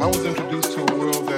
I was introduced to a world that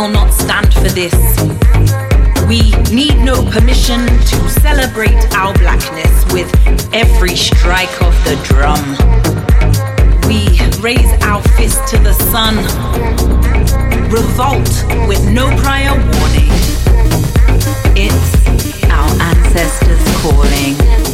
will not stand for this. We need no permission to celebrate our blackness with every strike of the drum. We raise our fist to the sun, revolt with no prior warning. It's our ancestors calling.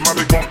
automatic bomb.